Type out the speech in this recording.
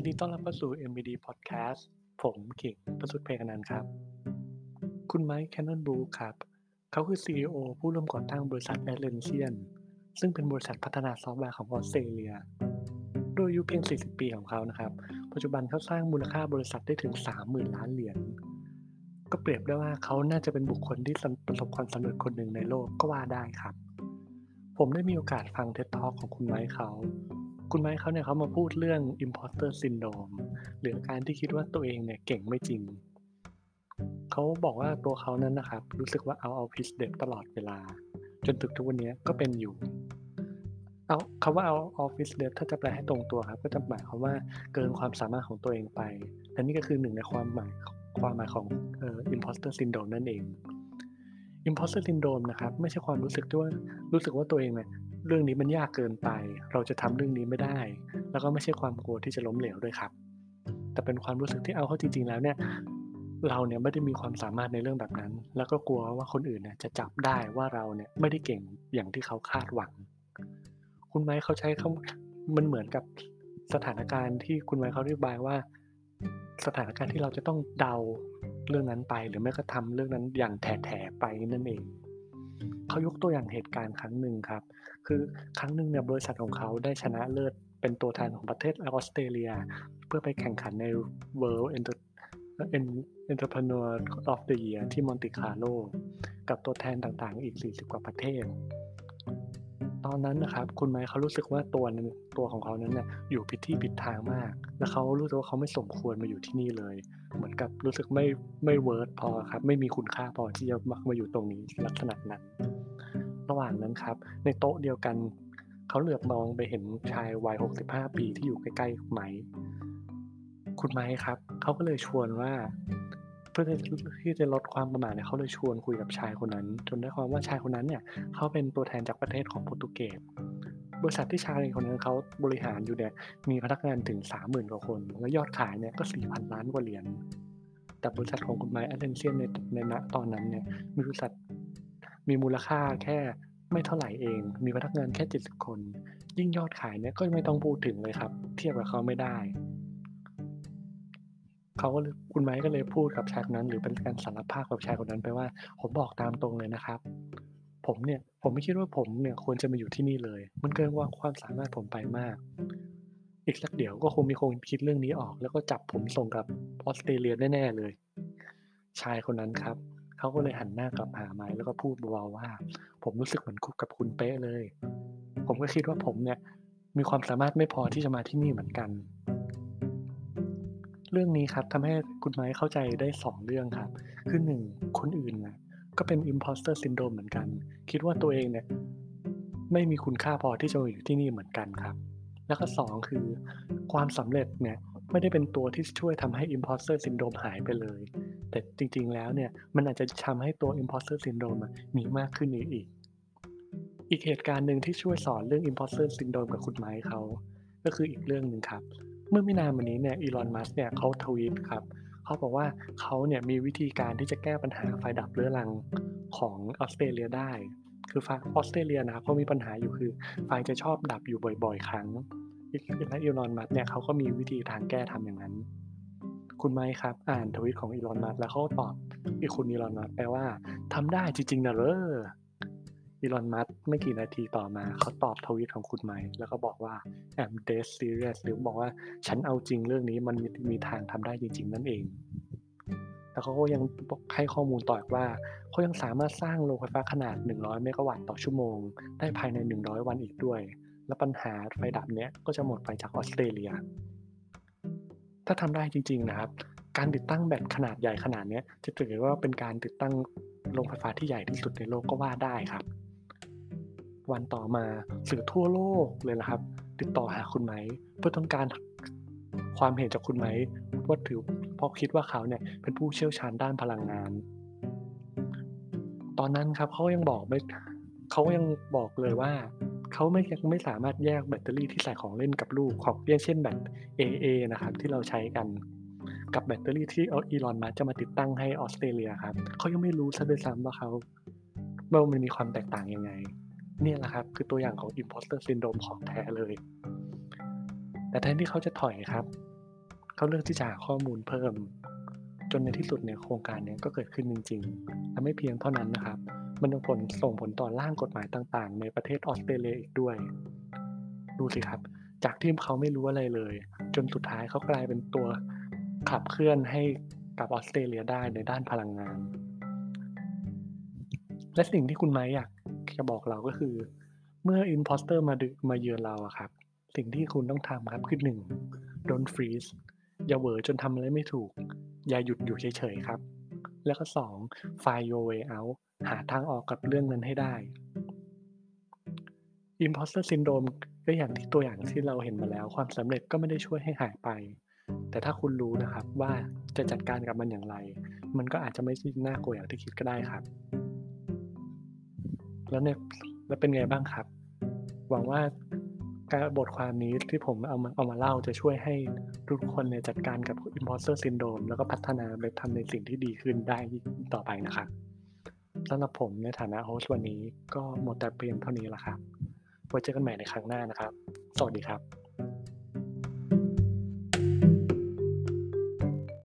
ยินดีต้อนรับเข้าสู่ MBD Podcast ผมขิงประสุทธิ์เพกนันครับ คุณไมค์แคนนอนบูครับ เขาคือ CEO ผู้ร่วมก่อตั้งบริษัท Atlassian ซึ่งเป็นบริษัทพัฒนาซอฟต์แวร์ของออสเตรเลีย โดยอายุเพียง 40 ปีของเขานะครับ ปัจจุบันเขาสร้างมูลค่าบริษัทได้ถึง 30,000 ล้านเหรียญ ก็เปรียบได้ว่าเขาน่าจะเป็นบุคคลที่ประสบความสำเร็จคนหนึ่งในโลกก็ว่าได้ครับ ผมได้มีโอกาสฟังเท็ดทอของคุณไมค์เขา คุณไมค์เขาเนี่ยเขามาพูดเรื่อง imposter syndrome หรือการที่คิดว่าตัวเองเนี่ยเก่งไม่จริง เขาบอกว่าตัวเขานั้นนะครับ รู้สึกว่าเอาเอาพิสเด็ตลอดเวลา จนถึงทุกวันนี้ก็เป็นอยู่ เอาคำว่าเอาออฟฟิศเดถ้าจะแปลให้ตรงตัวครับ ก็จะหมายความว่าเกินความสามารถของตัวเองไปและนี่ก็คือหนึ่งในความหมายความหมายของเอ่อ imposter syndrome นั่นเอง imposter syndrome นะครับ ไม่ใช่ความรู้สึกที่ว่ารู้สึกว่าตัวเองเนี่ย เรื่องนี้มันยากเกินไป เราจะทำเรื่องนี้ไม่ได้ แล้วก็ไม่ใช่ความกลัวที่จะล้มเหลวด้วยครับ แต่เป็นความรู้สึกที่เอาเข้าจริงๆแล้วเนี่ยเราเนี่ยไม่ได้มีความสามารถในเรื่องแบบนั้น แล้วก็กลัวว่าคนอื่นเนี่ยจะจับได้ว่าเราเนี่ยไม่ได้เก่งอย่างที่เขาคาดหวัง คุณไม้เขาใช้คำมันเหมือนกับสถานการณ์ที่คุณไม้เขาอธิบายว่า สถานการณ์ที่เราจะต้องเดาเรื่องนั้นไป หรือไม่ก็ทำเรื่องนั้นอย่างแถๆไปนั่นเอง เขายกตัวอย่างเหตุการณ์ครั้งหนึ่งครับ คือครั้งหนึ่งเนี่ยบริษัทของเขาได้ชนะเลิศเป็นตัวแทนของประเทศออสเตรเลีย เพื่อไปแข่งขันใน World Enter Entrepreneur of the Year ที่มอนติคาร์โล กับตัวแทนต่างๆ อีก 40 กว่าประเทศ ตอนนั้นนะครับ คุณไมค์เขารู้สึกว่าตัวนั้นตัวของเขานั้นเนี่ยอยู่ผิดที่ผิดทางมาก และเขารู้สึกว่าเขาไม่สมควรมาอยู่ที่นี่เลย เหมือนกับรู้สึกไม่ไม่เวิร์ดพอครับ ไม่มีคุณค่าพอที่จะมามาอยู่ตรงนี้ลักษณะนั้น ระหว่างนั้นครับ ในโต๊ะเดียวกัน เขาเหลือบมองไปเห็นชายวัย 65 ปีที่อยู่ใกล้ๆไมค์คุณไมค์ครับเขาก็เลยชวนว่า เพื่อที่จะลดความประมาทเนี่ยเขาเลยชวนคุยกับชายคนนั้น จนได้ความว่าชายคนนั้นเนี่ยเขาเป็นตัวแทนจากประเทศของโปรตุเกสบริษัทที่ชายคนนั้นเขาบริหารอยู่เนี่ยมีพนักงานถึง 30,000กว่าคน และยอดขายเนี่ยก็ 4,000 ล้านกว่าเหรียญแต่บริษัทของคุณไมค์แอเลนเซียนในในณตอนนั้นเนี่ยมีบริษัทมีมูลค่าแค่ไม่เท่าไหร่เอง มีพนักงานแค่ 70 คน ยิ่งยอดขายเนี่ยก็ไม่ต้องพูดถึงเลยครับ เทียบกับเขาไม่ได้ เขาก็เลยคุณไม้ก็เลยพูดกับชายคนนั้น หรือเป็นการสารภาพกับชายคนนั้นไปว่า ผมบอกตามตรงเลยนะครับ ผมเนี่ยผมไม่คิดว่าผมเนี่ยควรจะมาอยู่ที่นี่เลย มันเกินกว่าความสามารถผมไปมาก อีกสักเดี๋ยวก็คงมีคนคิดเรื่องนี้ออก แล้วก็จับผมส่งกับออสเตรเลียแน่ๆเลย ชายคนนั้นครับเขาก็เลยหันหน้ากลับหาไม้แล้วก็พูดเบาๆว่า ผมรู้สึกเหมือนคุกกับคุณเป๊ะเลย ผมก็คิดว่าผมเนี่ยมีความสามารถไม่พอที่จะมาที่นี่เหมือนกัน เรื่องนี้ครับทำให้คุณไม้เข้าใจได้สองเรื่องครับ คือหนึ่งคนอื่นนะก็เป็น imposter syndrome เหมือนกัน คิดว่าตัวเองเนี่ยไม่มีคุณค่าพอที่จะอยู่ที่นี่เหมือนกันครับ แล้วก็สองคือ ความสำเร็จเนี่ยไม่ได้เป็นตัวที่ช่วยทำให้ imposter syndrome หายไปเลย แต่จริงๆแล้วเนี่ยมันอาจจะทำให้ตัว imposter syndrome มีมากขึ้นอีก อีกเหตุการณ์หนึ่งที่ช่วยสอนเรื่อง imposter syndrome กับคุณไม้เขา ก็คืออีกเรื่องหนึ่งครับ เมื่อไม่นานมานี้เนี่ยอีลอนมัสเนี่ยเขาทวีตครับเขาบอกว่าเขาเนี่ยมีวิธีการที่จะแก้ปัญหาไฟดับเรื้อรังของออสเตรเลียได้ คือฟออสเตรเลียนะครับเขามีปัญหาอยู่คือไฟจะชอบดับอยู่บ่อย ๆ ครั้งและอีลอนมัสเนี่ยเขาก็มีวิธีทางแก้ทำอย่างนั้น คุณไมค์ครับ อ่านทวิตของอีลอนมัสแล้วเขาตอบอีกคุณอีลอนมัสแปลว่าทำได้จริงๆนะเรอ อีลอนมัสไม่กี่นาทีต่อมาเขาตอบทวิตของคุณไมค์แล้วก็บอกว่า I'm dead serious หรือบอกว่าฉันเอาจริงเรื่องนี้มันมีมีทางทำได้จริง ๆ นั่นเองแล้วเขาก็ยังให้ข้อมูลต่ออีกว่าเขายังสามารถสร้างโรงไฟฟ้าขนาด 100 เมกะวัตต์ต่อชั่วโมง ได้ภายใน 100 วันอีกด้วย และปัญหาไฟดับเนี้ยก็จะหมดไปจากออสเตรเลีย ถ้าทำได้จริง ๆ นะครับ การติดตั้งแบตขนาดใหญ่ขนาดนี้จะถือว่าเป็นการติดตั้งโรงไฟฟ้าที่ใหญ่ที่สุดในโลกก็ว่าได้ครับ วันต่อมาสื่อทั่วโลกเลยนะครับ ติดต่อหาคุณไหม เพื่อต้องการความเห็นจากคุณไหมว่าถือเพราะคิดว่าเขาเนี่ยเป็นผู้เชี่ยวชาญด้านพลังงาน ตอนนั้นครับเขายังบอกไม่เขายังบอกเลยว่าเขาไม่ยังไม่สามารถแยกแบตเตอรี่ที่ใส่ของเล่นกับลูกของเช่นแบต AA นะครับที่เราใช้กันกับแบตเตอรี่ที่เอีลอนมัสจะมาติดตั้งให้ออสเตรเลียครับเขายังไม่รู้ซะด้วยซ้ำว่าเขาว่ามันมีความแตกต่างยังไง เนี่ยแหละครับ คือตัวอย่างของ imposter syndrome ของแท้เลย แต่แทนที่เขาจะถอยครับ เขาเลือกที่จะหาข้อมูลเพิ่ม จนในที่สุดเนี่ยโครงการเนี้ก็เกิดขึ้นจริง ๆ และไม่เพียงเท่านั้นนะครับ มันยังผลส่งผลต่อร่างกฎหมายต่างๆ ในประเทศออสเตรเลียอีกด้วย ดูสิครับ จากที่เขาไม่รู้อะไรเลย จนสุดท้ายเขากลายเป็นตัวขับเคลื่อนให้กับออสเตรเลียได้ในด้านพลังงาน และสิ่งที่คุณไม้อยาก จะบอกเราก็คือ เมื่ออินพอสเตอร์มาดึมาเยือนเราอะครับ สิ่งที่คุณต้องทำครับคือหนึ่ง don't freeze อย่าเวอจนทำอะไรไม่ถูก อย่าหยุดอยู่เฉยๆครับ แล้วก็สอง find your way out หาทางออกกับเรื่องนั้นให้ได้ imposter syndrome ก็อย่างที่ตัวอย่างที่เราเห็นมาแล้ว ความสำเร็จก็ไม่ได้ช่วยให้หายไป แต่ถ้าคุณรู้นะครับว่าจะจัดการกับมันอย่างไร มันก็อาจจะไม่น่ากลัวอย่างที่คิดก็ได้ครับ แล้วเนี่ยแล้วเป็นไงบ้างครับ หวังว่าการบทความนี้ที่ผมเอามาเอามาเล่าจะช่วยให้ทุกคนเนี่ยจัดการกับ imposter syndrome แล้วก็พัฒนาไปทำในสิ่งที่ดีขึ้นได้ต่อไปนะครับสำหรับผมในฐานะโฮสต์วันนี้ก็หมดแต่เพียงเท่านี้ละครับไว้เจอกันใหม่ในครั้งหน้านะครับ สวัสดีครับ